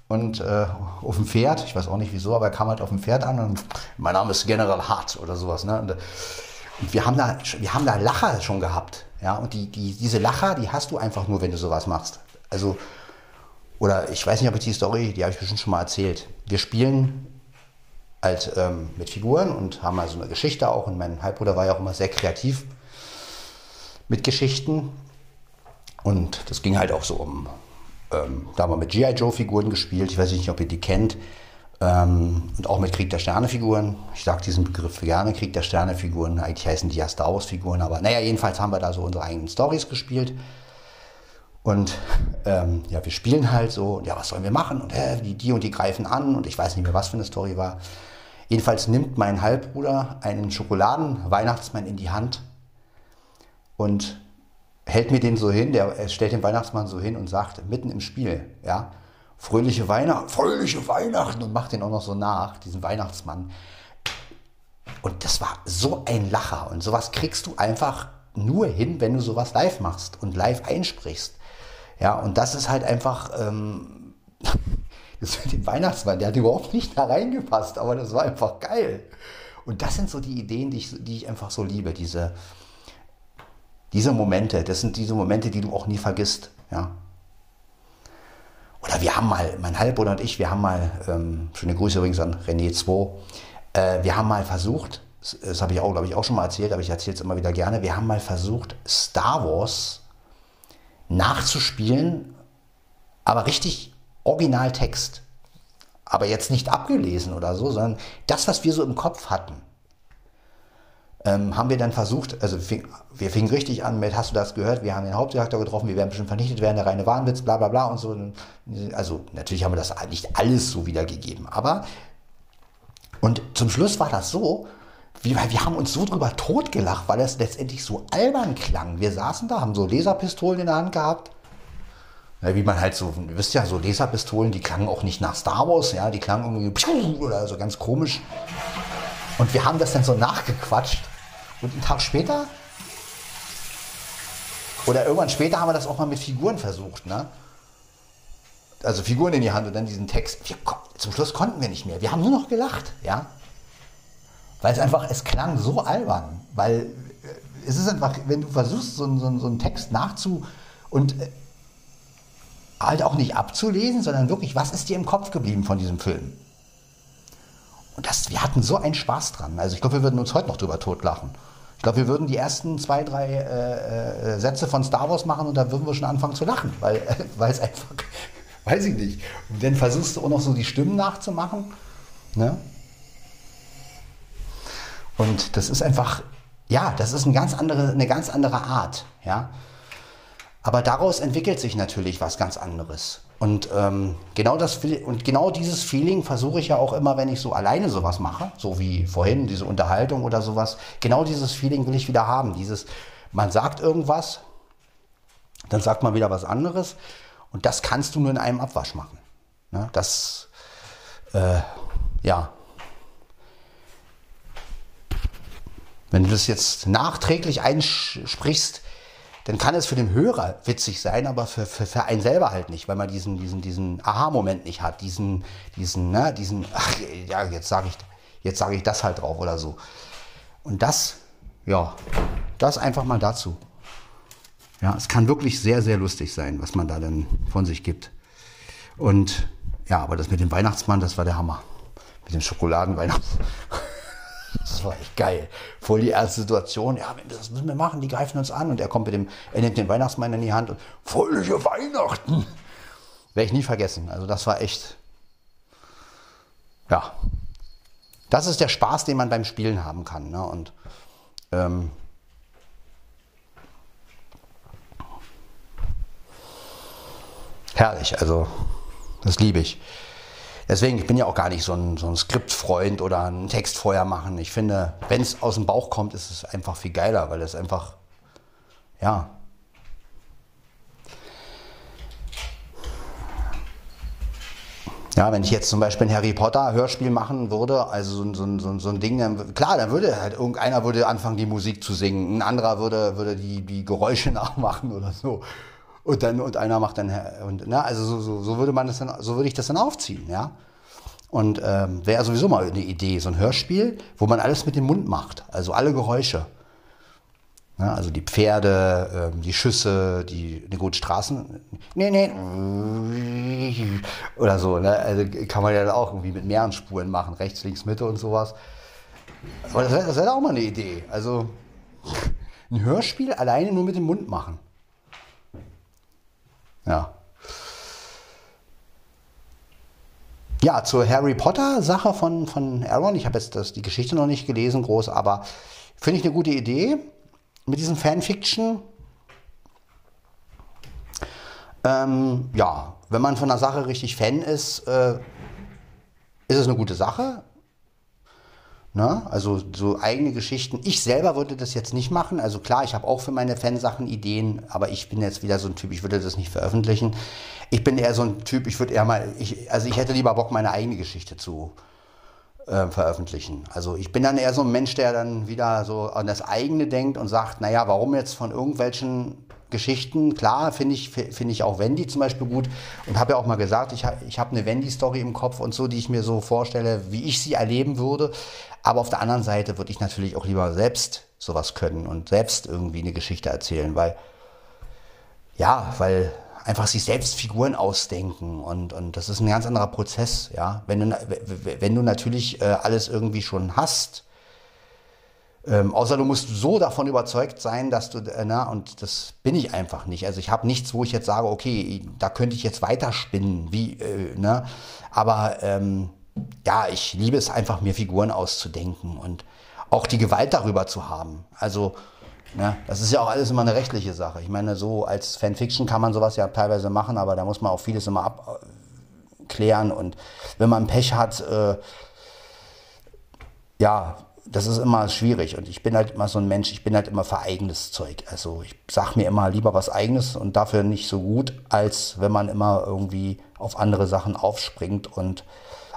und äh, auf dem Pferd, ich weiß auch nicht wieso, aber er kam halt auf dem Pferd an und mein Name ist General Hart oder sowas. Ne? Und, und wir haben da, wir haben da Lacher schon gehabt. Ja, und die, die, diese Lacher, die hast du einfach nur, wenn du sowas machst. Also, oder ich weiß nicht, ob ich die Story, die habe ich bestimmt schon mal erzählt. Wir spielen halt ähm, mit Figuren und haben also eine Geschichte auch. Und mein Halbbruder war ja auch immer sehr kreativ mit Geschichten. Und das ging halt auch so um, ähm, da haben wir mit G.I. Joe-Figuren gespielt. Ich weiß nicht, ob ihr die kennt. Ähm, und auch mit Krieg der Sterne-Figuren. Ich sage diesen Begriff gerne, Krieg der Sterne-Figuren. Eigentlich heißen die ja Star Wars-Figuren, aber naja, jedenfalls haben wir da so unsere eigenen Stories gespielt. Und ähm, ja, wir spielen halt so, ja, was sollen wir machen? Und äh, die, die und die greifen an und ich weiß nicht mehr, was für eine Story war. Jedenfalls nimmt mein Halbbruder einen Schokoladen-Weihnachtsmann in die Hand und hält mir den so hin, der stellt den Weihnachtsmann so hin und sagt, mitten im Spiel, ja, fröhliche Weihnachten, fröhliche Weihnachten und macht den auch noch so nach, diesen Weihnachtsmann. Und das war so ein Lacher und sowas kriegst du einfach nur hin, wenn du sowas live machst und live einsprichst. Ja, und das ist halt einfach, ähm, [LAUGHS] das mit dem Weihnachtsmann, der hat überhaupt nicht da reingepasst, aber das war einfach geil. Und das sind so die Ideen, die ich, die ich einfach so liebe, diese, diese Momente, das sind diese Momente, die du auch nie vergisst. Ja, oder wir haben mal, mein Halbbruder und ich, wir haben mal, ähm, schöne Grüße übrigens an René 2, äh, wir haben mal versucht, das, das habe ich auch, glaube ich, auch schon mal erzählt, aber ich erzähle es immer wieder gerne, wir haben mal versucht, Star Wars nachzuspielen, aber richtig Originaltext. Aber jetzt nicht abgelesen oder so, sondern das, was wir so im Kopf hatten ähm, haben wir dann versucht, also fing, wir fingen richtig an mit, hast du das gehört, wir haben den Hauptdirektor getroffen, wir werden bestimmt vernichtet werden, der reine Wahnwitz, bla bla bla und so. Also natürlich haben wir das nicht alles so wiedergegeben, aber und zum Schluss war das so, weil wir haben uns so drüber totgelacht, weil das letztendlich so albern klang. Wir saßen da, haben so Laserpistolen in der Hand gehabt. Ja, wie man halt so, ihr wisst ja, so Laserpistolen, die klangen auch nicht nach Star Wars, ja, die klangen irgendwie oder so ganz komisch. Und wir haben das dann so nachgequatscht. Und einen Tag später, oder irgendwann später haben wir das auch mal mit Figuren versucht. Ne? Also Figuren in die Hand und dann diesen Text. Wir, zum Schluss konnten wir nicht mehr. Wir haben nur noch gelacht. Ja? Weil es einfach, es klang so albern. Weil äh, es ist einfach, wenn du versuchst, so, so, so einen Text nachzu... und äh, halt auch nicht abzulesen, sondern wirklich, was ist dir im Kopf geblieben von diesem Film? Und das, wir hatten so einen Spaß dran. Also ich glaube, wir würden uns heute noch drüber totlachen. Ich glaube, wir würden die ersten zwei, drei äh, äh, Sätze von Star Wars machen und da würden wir schon anfangen zu lachen, weil [LAUGHS] äh, es einfach, [LAUGHS] weiß ich nicht. Und dann versuchst du auch noch so die Stimmen nachzumachen. Ne? Und das ist einfach, ja, das ist eine ganz andere, eine ganz andere Art. Ja? Aber daraus entwickelt sich natürlich was ganz anderes. Und, ähm, genau das, und genau dieses Feeling versuche ich ja auch immer, wenn ich so alleine sowas mache, so wie vorhin, diese Unterhaltung oder sowas. Genau dieses Feeling will ich wieder haben. Dieses, man sagt irgendwas, dann sagt man wieder was anderes. Und das kannst du nur in einem Abwasch machen. Ne? Das, äh, ja. Wenn du das jetzt nachträglich einsprichst, dann kann es für den Hörer witzig sein, aber für, für, für einen selber halt nicht, weil man diesen, diesen, diesen Aha-Moment nicht hat, diesen, diesen, ne, diesen, ach ja, jetzt sage ich, jetzt sage ich das halt drauf oder so. Und das, ja, das einfach mal dazu. Ja, es kann wirklich sehr, sehr lustig sein, was man da dann von sich gibt. Und ja, aber das mit dem Weihnachtsmann, das war der Hammer. Mit dem Schokoladenweihnachtsmann. [LAUGHS] Das war echt geil. Voll die erste Situation. Ja, das müssen wir machen, die greifen uns an. Und er kommt mit dem, er nimmt den Weihnachtsmann in die Hand und fröhliche Weihnachten. Werde ich nie vergessen. Also das war echt, ja. Das ist der Spaß, den man beim Spielen haben kann. Ne? Und ähm, herrlich, also das liebe ich. Deswegen, ich bin ja auch gar nicht so ein, so ein Skriptfreund oder ein Text vorher machen. Ich finde, wenn es aus dem Bauch kommt, ist es einfach viel geiler, weil es einfach, ja. Ja, wenn ich jetzt zum Beispiel ein Harry Potter Hörspiel machen würde, also so, so, so, so ein Ding, dann, klar, dann würde halt irgendeiner würde anfangen, die Musik zu singen, ein anderer würde, würde die, die Geräusche [LAUGHS] nachmachen oder so. Und dann, und einer macht dann, und, na, also so, so, so würde man das dann, so würde ich das dann aufziehen, ja. Und ähm, wäre sowieso mal eine Idee, so ein Hörspiel, wo man alles mit dem Mund macht, also alle Geräusche. Ja, also die Pferde, ähm, die Schüsse, die, ne gut, Straßen, nee, nee, oder so, ne? Also kann man ja auch irgendwie mit mehreren Spuren machen, rechts, links, Mitte und sowas. Aber das wäre wär auch mal eine Idee. Also ein Hörspiel alleine nur mit dem Mund machen. Ja. Ja, zur Harry Potter Sache von, von Aaron. Ich habe jetzt das, die Geschichte noch nicht gelesen, groß, aber finde ich eine gute Idee mit diesem Fanfiction. Ähm, ja, wenn man von der Sache richtig Fan ist, äh, ist es eine gute Sache. Ne? Also so eigene Geschichten. Ich selber würde das jetzt nicht machen. Also klar, ich habe auch für meine Fansachen Ideen, aber ich bin jetzt wieder so ein Typ, ich würde das nicht veröffentlichen. Ich bin eher so ein Typ, ich würde eher mal, ich, also ich hätte lieber Bock, meine eigene Geschichte zu äh, veröffentlichen. Also ich bin dann eher so ein Mensch, der dann wieder so an das eigene denkt und sagt, naja, warum jetzt von irgendwelchen Geschichten, klar, finde ich, finde ich auch Wendy zum Beispiel gut und habe ja auch mal gesagt, ich, ich habe eine Wendy-Story im Kopf und so, die ich mir so vorstelle, wie ich sie erleben würde. Aber auf der anderen Seite würde ich natürlich auch lieber selbst sowas können und selbst irgendwie eine Geschichte erzählen, weil, ja, weil einfach sich selbst Figuren ausdenken und, und das ist ein ganz anderer Prozess, ja. Wenn du, wenn du natürlich äh, alles irgendwie schon hast, ähm, außer du musst so davon überzeugt sein, dass du, äh, na, und das bin ich einfach nicht. Also ich habe nichts, wo ich jetzt sage, okay, da könnte ich jetzt weiterspinnen, wie, äh, ne? Aber ähm, ja, ich liebe es einfach, mir Figuren auszudenken und auch die Gewalt darüber zu haben. Also, ne, das ist ja auch alles immer eine rechtliche Sache. Ich meine, so als Fanfiction kann man sowas ja teilweise machen, aber da muss man auch vieles immer abklären. Und wenn man Pech hat, äh, ja, das ist immer schwierig. Und ich bin halt immer so ein Mensch, ich bin halt immer für eigenes Zeug. Also ich sag mir immer lieber was eigenes und dafür nicht so gut, als wenn man immer irgendwie auf andere Sachen aufspringt und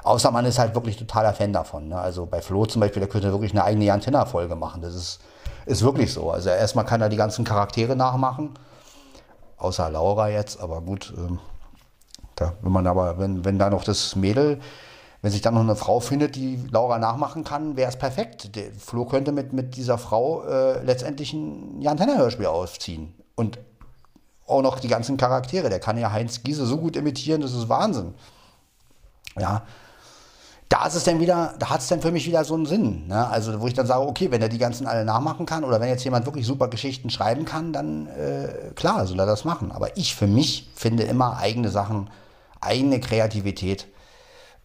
Außer man ist halt wirklich totaler Fan davon. Ne? Also bei Flo zum Beispiel, der könnte wirklich eine eigene Antenna-Folge machen. Das ist, ist wirklich so. Also erstmal kann er die ganzen Charaktere nachmachen. Außer Laura jetzt, aber gut. Ähm, da, wenn man aber, wenn, wenn da noch das Mädel, wenn sich dann noch eine Frau findet, die Laura nachmachen kann, wäre es perfekt. Der Flo könnte mit, mit dieser Frau äh, letztendlich ein Jan Tenner-Hörspiel aufziehen. Und auch noch die ganzen Charaktere. Der kann ja Heinz Giese so gut imitieren, das ist Wahnsinn. Ja, da ist es dann wieder, da hat es dann für mich wieder so einen Sinn. Ne? Also wo ich dann sage, okay, wenn er die ganzen alle nachmachen kann oder wenn jetzt jemand wirklich super Geschichten schreiben kann, dann äh, klar, soll er das machen. Aber ich für mich finde immer eigene Sachen, eigene Kreativität.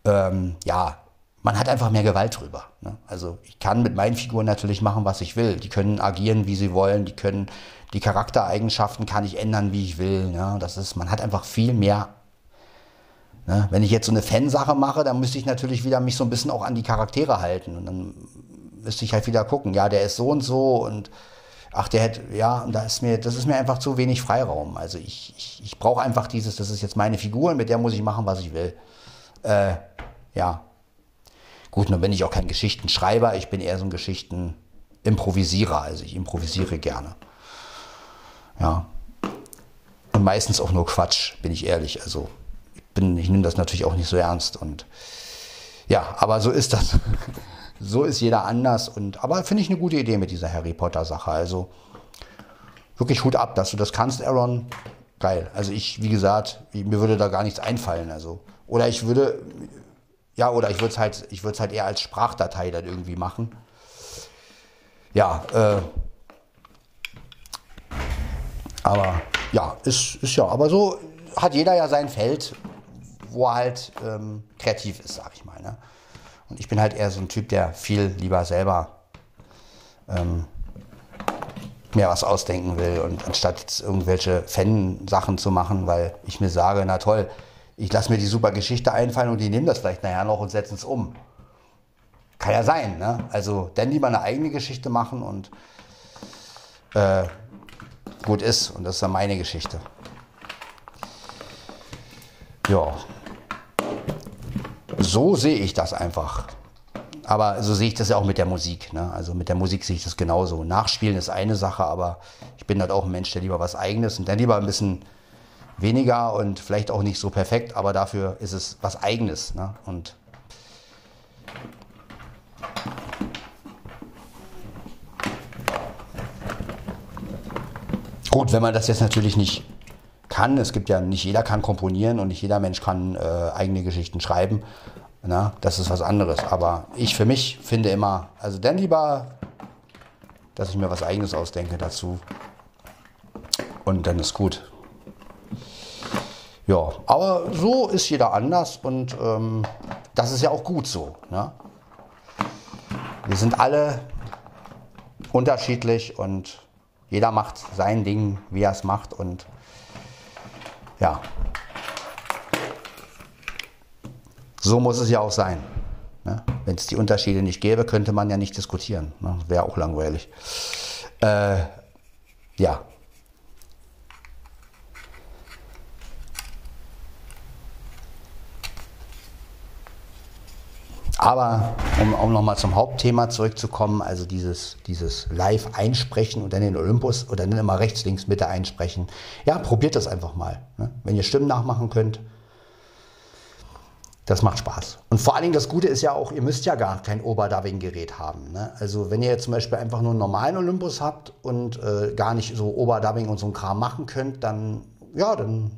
Ähm, ja, man hat einfach mehr Gewalt drüber. Ne? Also ich kann mit meinen Figuren natürlich machen, was ich will. Die können agieren, wie sie wollen. Die können die Charaktereigenschaften kann ich ändern, wie ich will. Ne? Das ist, man hat einfach viel mehr Ne? Wenn ich jetzt so eine Fansache mache, dann müsste ich natürlich wieder mich so ein bisschen auch an die Charaktere halten. Und dann müsste ich halt wieder gucken, ja, der ist so und so und ach, der hätte, ja, und da ist mir, das ist mir einfach zu wenig Freiraum. Also ich, ich, ich brauche einfach dieses, das ist jetzt meine Figur, mit der muss ich machen, was ich will. Äh, ja. Gut, nun bin ich auch kein Geschichtenschreiber, ich bin eher so ein Geschichten-Improvisierer, also ich improvisiere gerne. Ja. Und meistens auch nur Quatsch, bin ich ehrlich. Also bin, ich nehme das natürlich auch nicht so ernst. Und ja, aber so ist das. [LAUGHS] so ist jeder anders. Und, aber finde ich eine gute Idee mit dieser Harry Potter-Sache. Also wirklich Hut ab, dass du das kannst, Aaron. Geil. Also ich, wie gesagt, mir würde da gar nichts einfallen. Also, oder ich würde, ja, oder ich würde es halt, ich würde halt eher als Sprachdatei dann irgendwie machen. Ja, äh, aber ja, ist, ist ja, aber so hat jeder ja sein Feld wo er halt ähm, kreativ ist, sag ich mal. Ne? Und ich bin halt eher so ein Typ, der viel lieber selber ähm, mir was ausdenken will und anstatt jetzt irgendwelche Fan-Sachen zu machen, weil ich mir sage, na toll, ich lasse mir die super Geschichte einfallen und die nehmen das vielleicht nachher noch und setzen es um. Kann ja sein, ne? Also dann lieber eine eigene Geschichte machen und äh, gut ist. Und das ist dann meine Geschichte. Ja so sehe ich das einfach. Aber so sehe ich das ja auch mit der Musik. Ne? Also mit der Musik sehe ich das genauso. Nachspielen ist eine Sache, aber ich bin halt auch ein Mensch, der lieber was Eigenes und dann lieber ein bisschen weniger und vielleicht auch nicht so perfekt, aber dafür ist es was Eigenes. Ne? Und gut, wenn man das jetzt natürlich nicht kann. Es gibt ja nicht jeder kann komponieren und nicht jeder Mensch kann äh, eigene Geschichten schreiben. Na, das ist was anderes. Aber ich für mich finde immer, also dann lieber, dass ich mir was eigenes ausdenke dazu. Und dann ist gut. Ja, aber so ist jeder anders und ähm, das ist ja auch gut so. Ne? Wir sind alle unterschiedlich und jeder macht sein Ding, wie er es macht und ja. So muss es ja auch sein. Ne? Wenn es die Unterschiede nicht gäbe, könnte man ja nicht diskutieren. Ne? Wäre auch langweilig. Äh, ja. Aber um, um nochmal zum Hauptthema zurückzukommen, also dieses, dieses Live-Einsprechen und dann den Olympus oder dann immer rechts, links, Mitte einsprechen. Ja, probiert das einfach mal. Ne? Wenn ihr Stimmen nachmachen könnt, das macht Spaß. Und vor allen Dingen das Gute ist ja auch, ihr müsst ja gar kein Oberdubbing-Gerät haben. Ne? Also wenn ihr jetzt zum Beispiel einfach nur einen normalen Olympus habt und äh, gar nicht so Oberdubbing und so einen Kram machen könnt, dann, ja, dann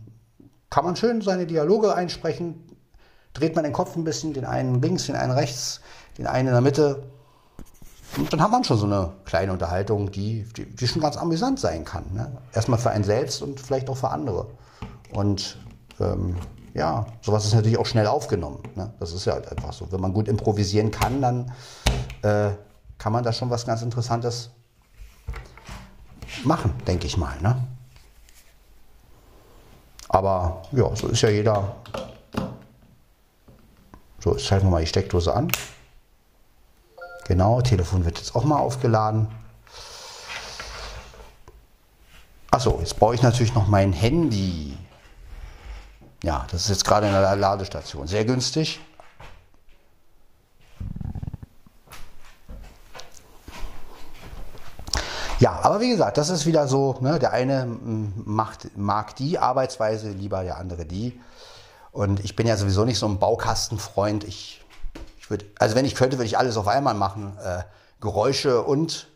kann man schön seine Dialoge einsprechen, dreht man den Kopf ein bisschen, den einen links, den einen rechts, den einen in der Mitte. Und dann hat man schon so eine kleine Unterhaltung, die, die, die schon ganz amüsant sein kann. Ne? Erstmal für einen selbst und vielleicht auch für andere. Und ähm, ja, sowas ist natürlich auch schnell aufgenommen. Ne? Das ist ja halt einfach so. Wenn man gut improvisieren kann, dann äh, kann man da schon was ganz Interessantes machen, denke ich mal. Ne? Aber ja, so ist ja jeder so, jetzt schalten wir mal die Steckdose an. Genau, Telefon wird jetzt auch mal aufgeladen. Achso, jetzt brauche ich natürlich noch mein Handy. Ja, das ist jetzt gerade in der Ladestation. Sehr günstig. Ja, aber wie gesagt, das ist wieder so, ne, der eine macht, mag die Arbeitsweise lieber, der andere die. Und ich bin ja sowieso nicht so ein Baukastenfreund. Ich, ich würde, also wenn ich könnte, würde ich alles auf einmal machen. Äh, Geräusche und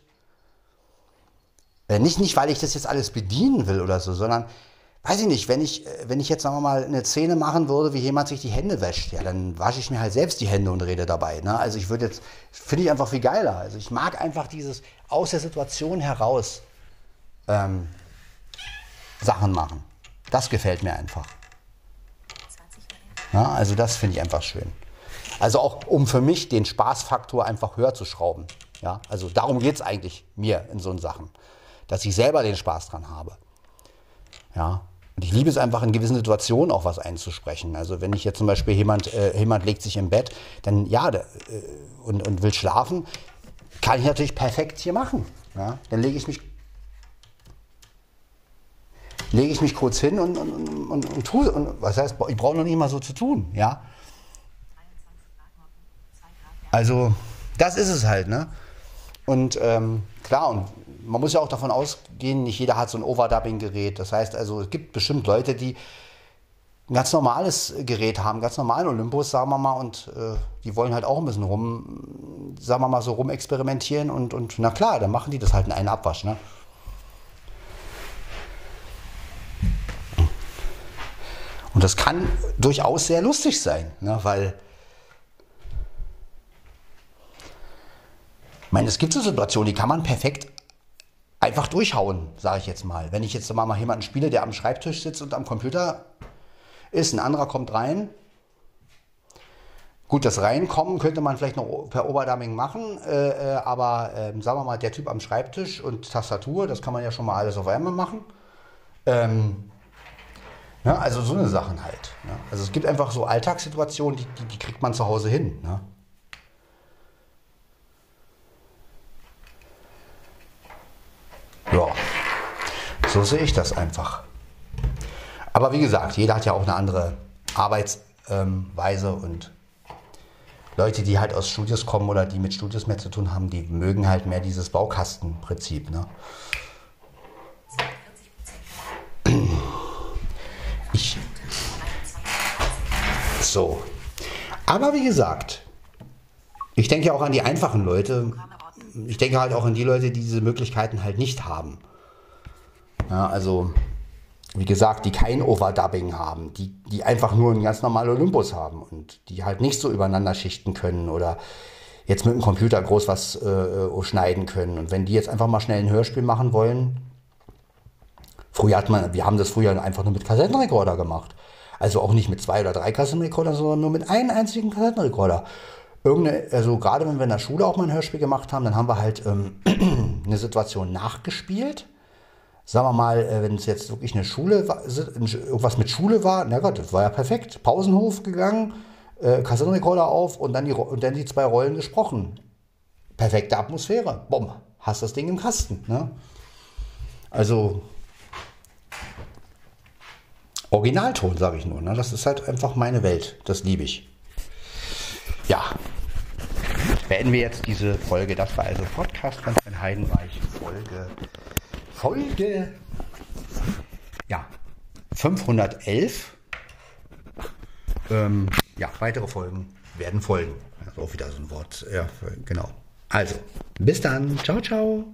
äh, nicht, nicht, weil ich das jetzt alles bedienen will oder so, sondern weiß ich nicht, wenn ich, äh, wenn ich jetzt sagen wir mal eine Szene machen würde, wie jemand sich die Hände wäscht, ja, dann wasche ich mir halt selbst die Hände und rede dabei. Ne? Also ich würde jetzt, finde ich einfach viel geiler. Also ich mag einfach dieses aus der Situation heraus ähm, Sachen machen. Das gefällt mir einfach. Ja, also das finde ich einfach schön. Also auch um für mich den Spaßfaktor einfach höher zu schrauben. Ja, also darum geht es eigentlich mir in so Sachen, dass ich selber den Spaß dran habe. Ja, und ich liebe es einfach in gewissen Situationen auch was einzusprechen. Also wenn ich jetzt zum Beispiel jemand, äh, jemand legt sich im Bett, dann ja, der, äh, und, und will schlafen, kann ich natürlich perfekt hier machen. Ja? Dann lege ich mich lege ich mich kurz hin und, und, und, und tue, und was heißt, ich brauche noch nicht mal so zu tun, ja. Also, das ist es halt, ne? Und ähm, klar, und man muss ja auch davon ausgehen, nicht jeder hat so ein Overdubbing-Gerät. Das heißt also, es gibt bestimmt Leute, die ein ganz normales Gerät haben, ganz normalen Olympus, sagen wir mal, und äh, die wollen halt auch ein bisschen rum, sagen wir mal, so rumexperimentieren und, und na klar, dann machen die das halt in einen Abwasch, ne? Das kann durchaus sehr lustig sein, ne? weil ich meine, es gibt so Situationen, die kann man perfekt einfach durchhauen, sage ich jetzt mal. Wenn ich jetzt mal jemanden spiele, der am Schreibtisch sitzt und am Computer ist, ein anderer kommt rein. Gut, das Reinkommen könnte man vielleicht noch per Oberdumming machen, äh, äh, aber äh, sagen wir mal, der Typ am Schreibtisch und Tastatur, das kann man ja schon mal alles auf einmal machen. Ähm, ja, also so eine Sachen halt. Ja. Also es gibt einfach so Alltagssituationen, die, die, die kriegt man zu Hause hin. Ne? Ja, so sehe ich das einfach. Aber wie gesagt, jeder hat ja auch eine andere Arbeitsweise ähm, und Leute, die halt aus Studios kommen oder die mit Studios mehr zu tun haben, die mögen halt mehr dieses Baukastenprinzip. Ne? So. Aber wie gesagt, ich denke auch an die einfachen Leute, ich denke halt auch an die Leute, die diese Möglichkeiten halt nicht haben. Ja, also, wie gesagt, die kein Overdubbing haben, die, die einfach nur einen ganz normalen Olympus haben und die halt nicht so übereinander schichten können oder jetzt mit dem Computer groß was äh, äh schneiden können. Und wenn die jetzt einfach mal schnell ein Hörspiel machen wollen, früher hat man, wir haben das früher einfach nur mit Kassettenrekorder gemacht. Also auch nicht mit zwei oder drei Kassettenrekordern, sondern nur mit einem einzigen Kassettenrekorder irgendeine, also gerade wenn wir in der Schule auch mal ein Hörspiel gemacht haben, dann haben wir halt ähm, [CLEARS THROAT] eine Situation nachgespielt. Sagen wir mal, äh, wenn es jetzt wirklich eine Schule war, irgendwas mit Schule war, na Gott, das war ja perfekt. Pausenhof gegangen, äh, Kassettenrekorder auf und dann, die, und dann die zwei Rollen gesprochen. Perfekte Atmosphäre. Bumm, hast das Ding im Kasten. Ne? Also Originalton, sage ich nur. Ne? Das ist halt einfach meine Welt. Das liebe ich. Ja, beenden wir jetzt diese Folge. Das war also Podcast von Sven Heidenreich. Folge, Folge, ja, 511. Ähm, ja, weitere Folgen werden folgen. Also auch wieder so ein Wort. Ja, genau. Also, bis dann. Ciao, ciao.